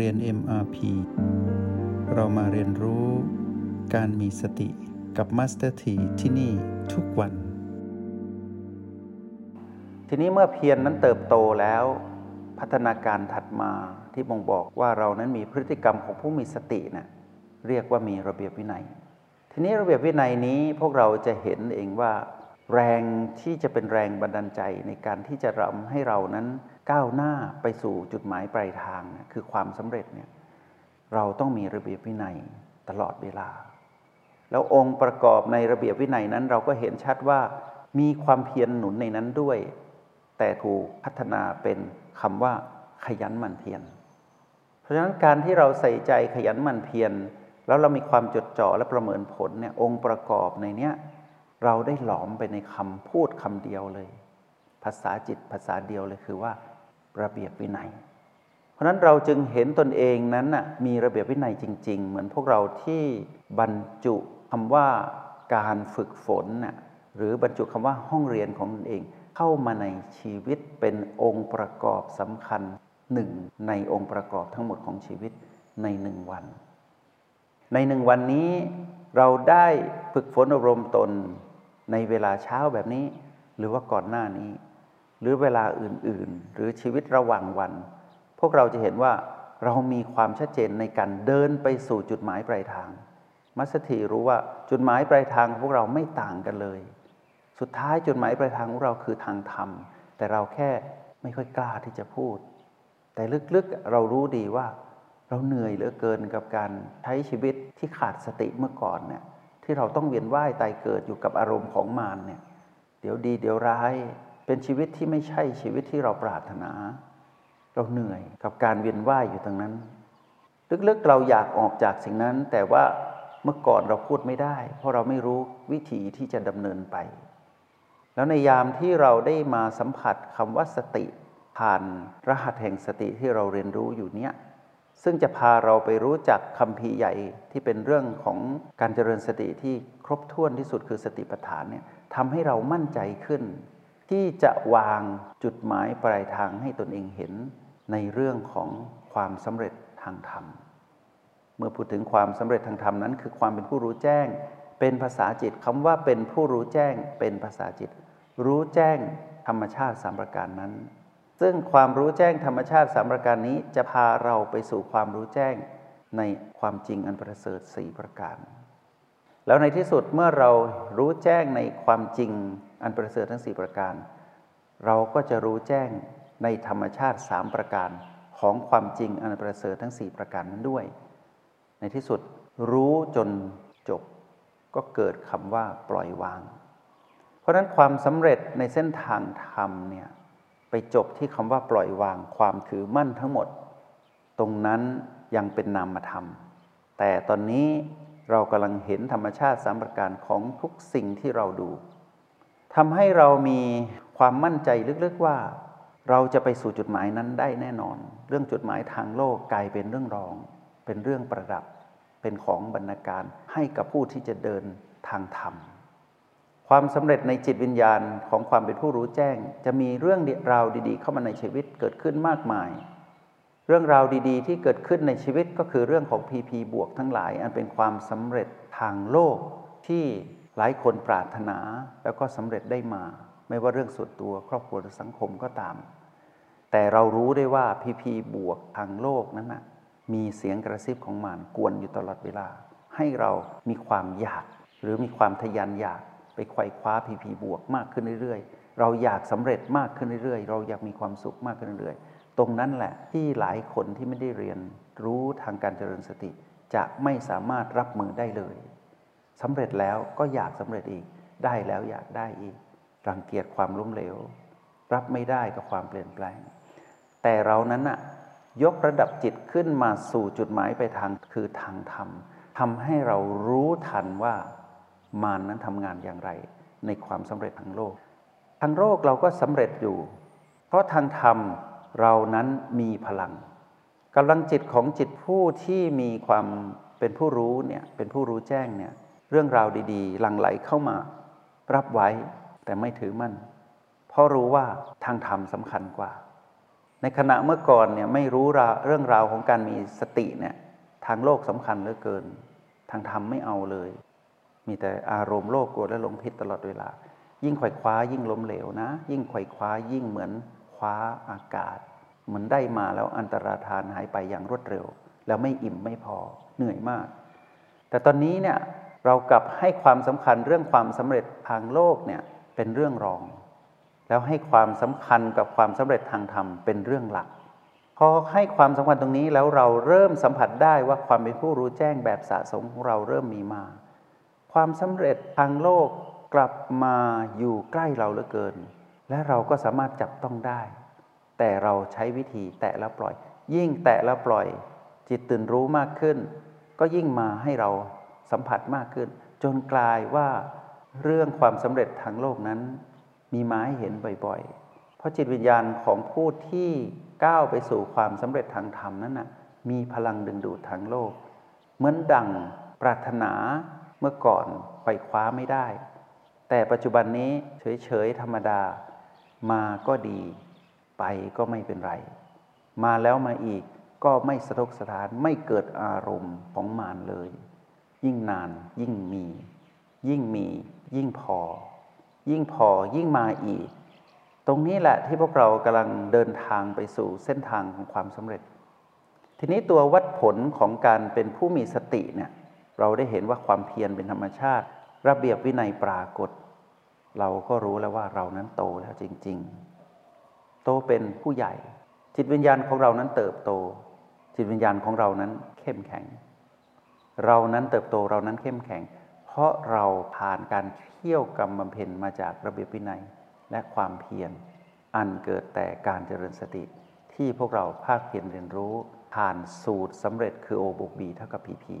เรียน MRP เรามาเรียนรู้การมีสติกับ Master T ที่ที่นี่ทุกวัน ทีนี้เมื่อเพียรนนั้นเติบโตแล้ว พัฒนาการถัดมาที่บ่งบอกว่าเรานั้นมีพฤติกรรมของผู้มีสตินะ่ะเรียกว่ามีระเบียบวินัย ทีนี้ระเบียบวินัยนี้พวกเราจะเห็นเองว่า แรงที่จะเป็นแรงบันดาลใจในการที่จะรำให้เรานั้นก้าวหน้าไปสู่จุดหมายปลายทางคือความสำเร็จเนี่ยเราต้องมีระเบียบวินัยตลอดเวลา แล้วองค์ประกอบในระเบียบวินัยนั้น เราก็เห็นชัดว่ามีความเพียรหนุนในนั้นด้วย แต่ถูกพัฒนาเป็นคำว่า ขยันหมั่นเพียรเพราะฉะนั้นการที่เราใส่ใจขยันหมั่นเพียรแล้วเรามีความจดจ่อและประเมินผลเนี่ยองค์ประกอบในเนี้ย เราได้หลอมไปในคำพูดคำเดียวเลย ภาษาจิตภาษาเดียวเลยคือว่าระเบียบวินัย เพราะนั้นเราจึงเห็นตนเองนั้นน่ะมีระเบียบวินัยจริง ๆ เหมือนพวกเราที่บรรจุคำว่าการฝึกฝนน่ะหรือบรรจุคำว่าห้องเรียนของตนเองเข้ามาในชีวิตเป็นองค์ประกอบสำคัญหนึ่งในองค์ประกอบทั้งหมดของชีวิตในหนึ่งวัน ในหนึ่งวันนี้เราได้ฝึกฝนอบรมตน ในเวลาเช้าแบบนี้ หรือว่าก่อนหน้านี้ หรือเวลาอื่นๆ หรือชีวิตระหว่างวัน พวกเราจะเห็นว่าเรามีความชัดเจนในการเดินไปสู่จุดหมายปลายทาง มัสถีรู้ว่าจุดหมายปลายทางของพวกเราไม่ต่างกันเลย สุดท้ายจุดหมายปลายทางของเราคือทางธรรม แต่เราแค่ไม่ค่อยกล้าที่จะพูด แต่ลึกๆเรารู้ดีว่า เราเหนื่อยเหลือเกินกับการใช้ชีวิตที่ขาดสติเมื่อก่อนเนี่ย ที่เราต้องเวียนว่ายตายเกิดอยู่กับอารมณ์ของมารเนี่ยเดี๋ยวดีเดี๋ยวร้าย เป็นชีวิตที่ไม่ใช่ชีวิตที่เราปรารถนา เราเหนื่อยกับการเวียนว่ายอยู่ตรงนั้น ลึกๆเราอยากออกจากสิ่งนั้น แต่ว่าเมื่อก่อนเราพูดไม่ได้ เพราะเราไม่รู้วิธีที่จะดำเนินไป แล้วในยามที่เราได้มาสัมผัสคำว่าสติผ่านรหัสแห่งสติที่เราเรียนรู้อยู่เนี้ย ซึ่งจะพาเราไปรู้จักคำพีใหญ่ที่เป็นเรื่องของการเจริญสติที่ครบถ้วนที่สุดคือสติปัฏฐานเนี่ยทำให้เรามั่นใจขึ้น ที่จะวางจุดหมายปลายทางให้ตนเองเห็น ในเรื่องของความสำเร็จทางธรรม เมื่อพูดถึงความสำเร็จทางธรรมนั้น คือความเป็นผู้รู้แจ้ง เป็นภาษาจิตคำว่าเป็นผู้รู้แจ้ง เป็นภาษาจิต รู้แจ้งธรรมชาติสามประการนั้น ซึ่งความรู้แจ้งธรรมชาติสามประการนี้จะพาเราไปสู่ความรู้แจ้งในความจริงอันประเสริฐสี่ประการ แล้วในที่สุดเมื่อเรารู้แจ้งในความจริงอันประเสริฐทั้งสี่ประการ เราก็จะรู้แจ้งในธรรมชาติสามประการของความจริงอันประเสริฐทั้งสี่ประการนั้นด้วย ในที่สุดรู้จนจบก็เกิดคำว่าปล่อยวาง เพราะนั้นความสำเร็จในเส้นทางธรรมเนี่ย ไปจบที่คำว่าปล่อยวางความถือมั่นทั้งหมด ตรงนั้นยังเป็นนามธรรม แต่ตอนนี้เรากำลังเห็นธรรมชาติสามประการของทุกสิ่งที่เราดูทำให้เรามีความมั่นใจลึกๆว่า เราจะไปสู่จุดหมายนั้นได้แน่นอน เรื่องจุดหมายทางโลกกลายเป็นเรื่องรอง เป็นเรื่องประดับ เป็นของบรรณาการให้กับผู้ที่จะเดินทางธรรม ความสำเร็จในจิตวิญญาณของความเป็นผู้รู้แจ้ง จะมีเรื่องราวดีๆ เข้ามาในชีวิตเกิดขึ้นมากมาย เรื่องราวดีๆ ที่เกิดขึ้นในชีวิตก็คือเรื่องของ PP บวกทั้งหลาย อันเป็นความสำเร็จทางโลกที่หลายคนปรารถนาแล้วก็สำเร็จได้มา ไม่ว่าเรื่องส่วนตัวครอบครัวหรือสังคมก็ตาม แต่เรารู้ได้ว่า PP บวกทางโลกนั้นนะมีเสียงกระซิบของมันกวนอยู่ตลอดเวลา ให้เรามีความอยากหรือมีความทยานอยาก ไปไขว่คว้าพีพีบวกมากขึ้นเรื่อยๆ เราอยากสำเร็จมากขึ้นเรื่อยๆ เราอยากมีความสุขมากขึ้นเรื่อยๆ ตรงนั้นแหละที่หลายคนที่ไม่ได้เรียนรู้ทางการเจริญสติ จะไม่สามารถรับมือได้เลยสำเร็จแล้วก็อยากสำเร็จอีก ได้แล้วอยากได้อีก รังเกียจความล้มเหลว รับไม่ได้กับความเปลี่ยนแปลง แต่เรานั้นอะยกระดับจิตขึ้นมาสู่จุดหมายไปทางคือทางธรรมทำให้เรารู้ทันว่า มารนนั้นทำงานอย่างไร ในความสำเร็จทางโลก ทางโลกเราก็สำเร็จอยู่ เพราะทางธรรมเรานั้นมีพลังกำลังจิตของจิตผู้ที่มีความเป็นผู้รู้เนี่ยเป็นผู้รู้แจ้งเนี่ยเรื่องราวดีๆหลั่งไหลเข้ามา รับไว้แต่ไม่ถือมั่น เพราะรู้ว่าทางธรรมสำคัญกว่า ในขณะเมื่อก่อนเนี่ยไม่รู้เรื่องราวของการมีสติเนี่ยทางโลกสำคัญเหลือเกิน ทางธรรมไม่เอาเลย มีแต่อารมณ์โลกโกรธและหลงผิดตลอดเวลา ยิ่งไขว่คว้ายิ่งล้มเหลวนะ ยิ่งไขว่คว้ายิ่งเหมือนคว้าอากาศ เหมือนได้มาแล้วอันตรธานหายไปอย่างรวดเร็ว แล้วไม่อิ่มไม่พอเหนื่อยมาก แต่ตอนนี้เนี่ยเรากลับให้ความสำคัญเรื่องความสำเร็จทางโลกเนี่ยเป็นเรื่องรอง แล้วให้ความสำคัญกับความสำเร็จทางธรรมเป็นเรื่องหลักพอให้ความสำคัญตรงนี้แล้วเราเริ่มสัมผัสได้ว่าความเป็นผู้รู้แจ้งแบบสะสมของเราเริ่มมีมา ความสำเร็จทางโลกกลับมาอยู่ใกล้เราเหลือเกิน และเราก็สามารถจับต้องได้ แต่เราใช้วิธีแตะแล้วปล่อย ยิ่งแตะแล้วปล่อย จิตตื่นรู้มากขึ้น ก็ยิ่งมาให้เราสัมผัสมากขึ้น จนกลายว่าเรื่องความสำเร็จทางโลกนั้น มีมาให้เห็นบ่อยๆ เพราะจิตวิญญาณของผู้ที่ก้าวไปสู่ความสำเร็จทางธรรมนั้นนะ่ะมีพลังดึงดูดทางโลก เหมือนดังปรารถนา เมื่อก่อนไปคว้าไม่ได้ แต่ปัจจุบันนี้เฉยๆธรรมดา มาก็ดี ไปก็ไม่เป็นไร มาแล้วมาอีกก็ไม่สะทกสะท้านไม่เกิดอารมณ์ของมานเลย ยิ่งนานยิ่งมี ยิ่งมียิ่งพอ ยิ่งพอยิ่งมาอีก ตรงนี้แหละที่พวกเรากำลังเดินทางไปสู่เส้นทางของความสำเร็จ ทีนี้ตัววัดผลของการเป็นผู้มีสติเนี่ย เราได้เห็นว่าความเพียรเป็นธรรมชาติ ระเบียบวินัยปรากฏ เราก็รู้แล้วว่าเรานั้นโตแล้วจริง ๆ โตเป็นผู้ใหญ่ จิตวิญญาณของเรานั้นเติบโต จิตวิญญาณของเรานั้นเข้มแข็ง เรานั้นเติบโตเรานั้นเข้มแข็ง เพราะเราผ่านการเที่ยวกรรมบำเพ็ญมาจากระเบียบวินัยและความเพียรอันเกิดแต่การเจริญสติ ที่พวกเราภาคเพียรเรียนรู้ผ่านสูตรสำเร็จคือโอบกบีเท่ากับพีพี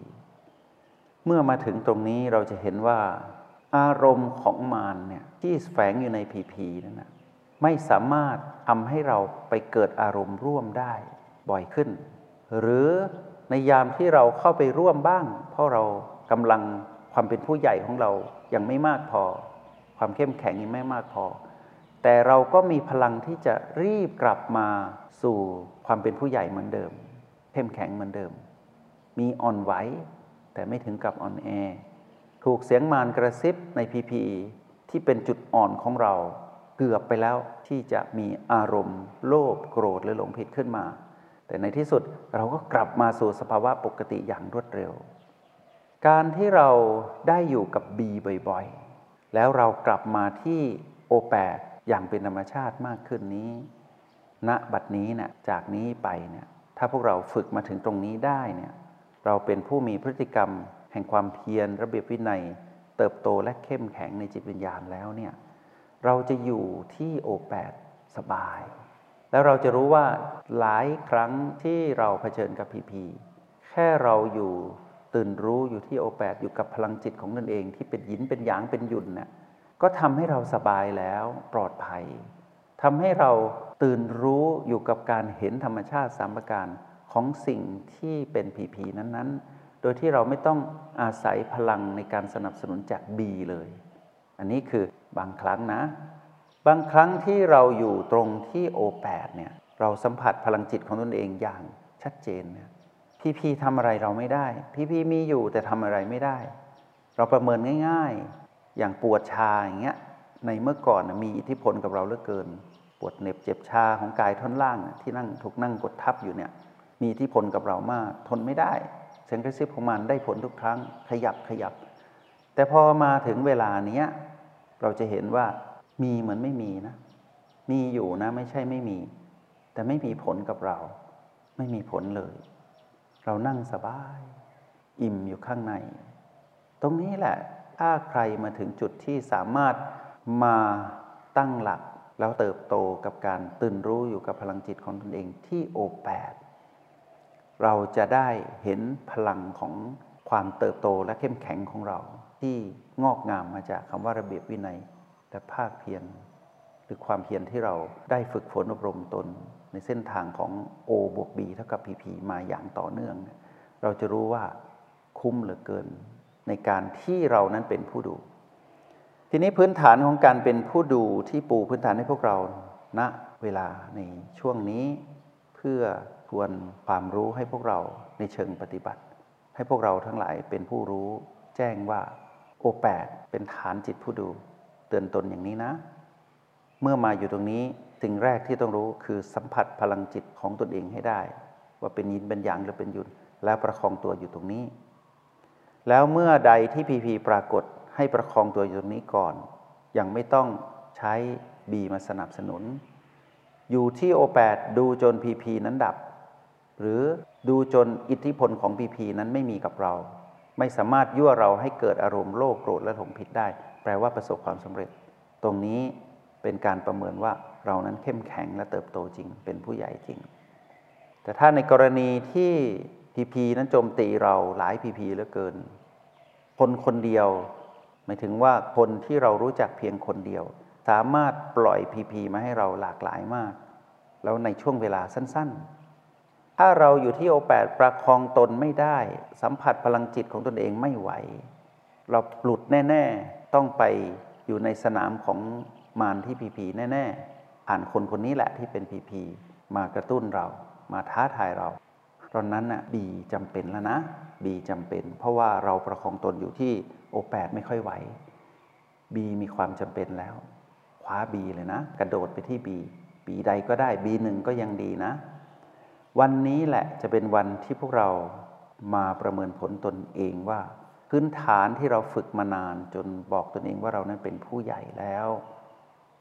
เมื่อมาถึงตรงนี้เราจะเห็นว่า อารมณ์ของมารเนี่ยที่แฝงอยู่ในพีพีนั่นนะไม่สามารถทำให้เราไปเกิดอารมณ์ร่วมได้บ่อยขึ้น หรือในยามที่เราเข้าไปร่วมบ้าง เพราะเรากำลังความเป็นผู้ใหญ่ของเรายังไม่มากพอ ความเข้มแข็งยังไม่มากพอ แต่เราก็มีพลังที่จะรีบกลับมาสู่ความเป็นผู้ใหญ่เหมือนเดิม เข้มแข็งเหมือนเดิม มีอ่อนไหว แต่ไม่ถึงกับอ่อนแอ ถูกเสียงมารกระซิบในพีพีที่เป็นจุดอ่อนของเรา เกือบไปแล้วที่จะมีอารมณ์ โลภโกรธหรือหลงผิดขึ้นมา แต่ในที่สุดเราก็กลับมาสู่สภาวะปกติอย่างรวดเร็ว การที่เราได้อยู่กับบีบ่อยๆ แล้วเรากลับมาที่โอแปดอย่างเป็นธรรมชาติมากขึ้นนี้ณบัดนี้เนะี่ยจากนี้ไปเนี่ยถ้าพวกเราฝึกมาถึงตรงนี้ได้เนี่ย เราเป็นผู้มีพฤติกรรม แห่งความเพียรระเบียบวินัย เติบโตและเข้มแข็งในจิตวิญญาณแล้วเนี่ยเราจะอยู่ที่โอแปดสบาย แล้วเราจะรู้ว่าหลายครั้งที่เราเผชิญกับพีพีแค่เราอยู่ตื่นรู้อยู่ที่โอแปดอยู่กับพลังจิตของตนเองที่เป็นยินเป็นหยางเป็นหยุ่นน่ะก็ทำให้เราสบายแล้วปลอดภัยทำให้เราตื่นรู้อยู่กับการเห็นธรรมชาติสามประการ ของสิ่งที่เป็นผีผีนั้นๆ โดยที่เราไม่ต้องอาศัยพลังในการสนับสนุนจากบีเลย อันนี้คือบางครั้งนะ บางครั้งที่เราอยู่ตรงที่โอแปดเนี่ยเราสัมผัสพลังจิตของตนเองอย่างชัดเจนเนี่ยพี่พีทำอะไรเราไม่ได้ พี่พีมีอยู่แต่ทำอะไรไม่ได้ เราประเมินง่าย ๆ อย่างปวดชาอย่างเงี้ยในเมื่อก่อนมีอิทธิพลกับเราเหลือเกิน ปวดเหน็บเจ็บชาของกายท่อนล่างที่นั่งถูกนั่งกดทับอยู่เนี่ย มีอิทธิพลกับเรามาก ทนไม่ได้เสียงกระซิบของมันได้ผลทุกครั้งขยับขยับ แต่พอมาถึงเวลาเนี้ยเราจะเห็นว่ามีเหมือนไม่มีนะ มีอยู่นะไม่ใช่ไม่มี แต่ไม่มีผลกับเรา ไม่มีผลเลย เรานั่งสบาย อิ่มอยู่ข้างใน ตรงนี้แหละถ้าใครมาถึงจุดที่สามารถมาตั้งหลัก แล้วเติบโตกับการตื่นรู้อยู่กับพลังจิตของตนเองที่โอแปด เราจะได้เห็นพลังของความเติบโตและเข้มแข็งของเรา ที่งอกงามมาจากคำว่าระเบียบวินัย และภาคเพียรหรือความเพียรที่เราได้ฝึกฝนอบรมตน ในเส้นทางของ O บวก B เท่ากับ PP มาอย่างต่อเนื่อง เราจะรู้ว่าคุ้มเหลือเกิน ในการที่เรานั้นเป็นผู้ดู ทีนี้พื้นฐานของการเป็นผู้ดูที่ปูพื้นฐานให้พวกเราณนะเวลาในช่วงนี้เพื่อ วนความรู้ให้พวกเราในเชิงปฏิบัติ ให้พวกเราทั้งหลายเป็นผู้รู้ แจ้งว่าโอแปดเป็นฐานจิตผู้ดูเตือนตนอย่างนี้นะ เมื่อมาอยู่ตรงนี้สิ่งแรกที่ต้องรู้คือสัมผัสพลังจิตของตนเองให้ได้ ว่าเป็นยินเป็นหยางหรือเป็นยุนแล้วประคองตัวอยู่ตรงนี้ แล้วเมื่อใดที่พีพีปรากฏให้ประคองตัวอยู่ตรงนี้ก่อน ยังไม่ต้องใช้บีมาสนับสนุน อยู่ที่โอแปดดูจนพีพีนั้นดับ หรือดูจนอิทธิพลของพีพีนั้นไม่มีกับเรา ไม่สามารถยั่วเราให้เกิดอารมณ์โลภโกรธและหลงผิดได้ แปลว่าประสบความสำเร็จ ตรงนี้เป็นการประเมินว่าเรานั้นเข้มแข็งและเติบโตจริง เป็นผู้ใหญ่จริง แต่ถ้าในกรณีที่พีพีนั้นโจมตีเราหลายพีพีเหลือเกิน คนคนเดียว หมายถึงว่าคนที่เรารู้จักเพียงคนเดียว สามารถปล่อยพีพีมาให้เราหลากหลายมาก แล้วในช่วงเวลาสั้น ๆ ถ้าเราอยู่ที่โอแปดประคองตนไม่ได้ สัมผัสพลังจิตของตนเองไม่ไหว เราหลุดแน่ ๆ ต้องไปอยู่ในสนามของมารที่พีพีแน่ ๆ ผ่านคนคนนี้แหละที่เป็นพีพีมากระตุ้นเรามาท้าทายเรา ตอนนั้นน่ะบีจำเป็นแล้วนะบีจำเป็น เพราะว่าเราประคองตนอยู่ที่โอแปดไม่ค่อยไหวบีมีความจำเป็นแล้วคว้าบีเลยนะ กระโดดไปที่บีบีใดก็ได้บีหนึ่งก็ยังดีนะ วันนี้แหละจะเป็นวันที่พวกเรามาประเมินผลตนเองว่า พื้นฐานที่เราฝึกมานานจนบอกตนเองว่าเรานั้นเป็นผู้ใหญ่แล้ว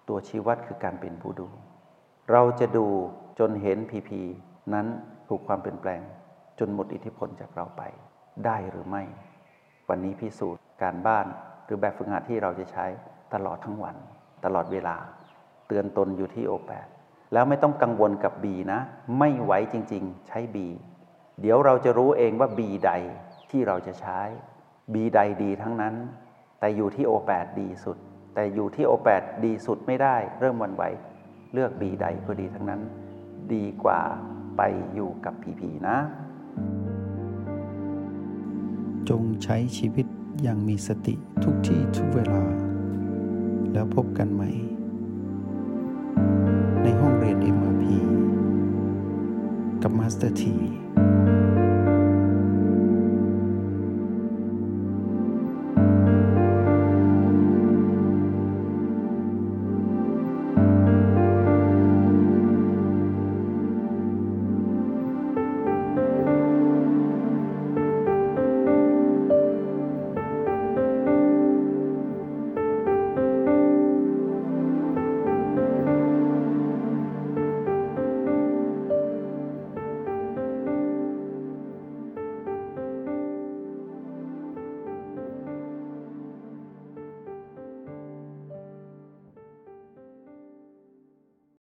ตัวชี้วัดคือการเป็นผู้ดู เราจะดูจนเห็นพีพีนั้นถูกความเปลี่ยนแปลง จนหมดอิทธิพลจากเราไป ได้หรือไม่ วันนี้พิสูจน์การบ้านหรือแบบฝึกหัดที่เราจะใช้ตลอดทั้งวัน ตลอดเวลา เตือนตนอยู่ที่โอแปด แล้วไม่ต้องกังวลกับบีนะ ไม่ไหวจริง ๆ ใช้บีเดี๋ยวเราจะรู้เองว่าบีใดที่เราจะใช้บีใดดีทั้งนั้น แต่อยู่ที่โอแปดดีสุด แต่อยู่ที่โอแปดดีสุดไม่ได้ เริ่มวันไหว เลือกบีใดก็ดีทั้งนั้น ดีกว่าไปอยู่กับผีผีนะ จงใช้ชีวิตอย่างมีสติทุกที่ทุกเวลา แล้วพบ กัน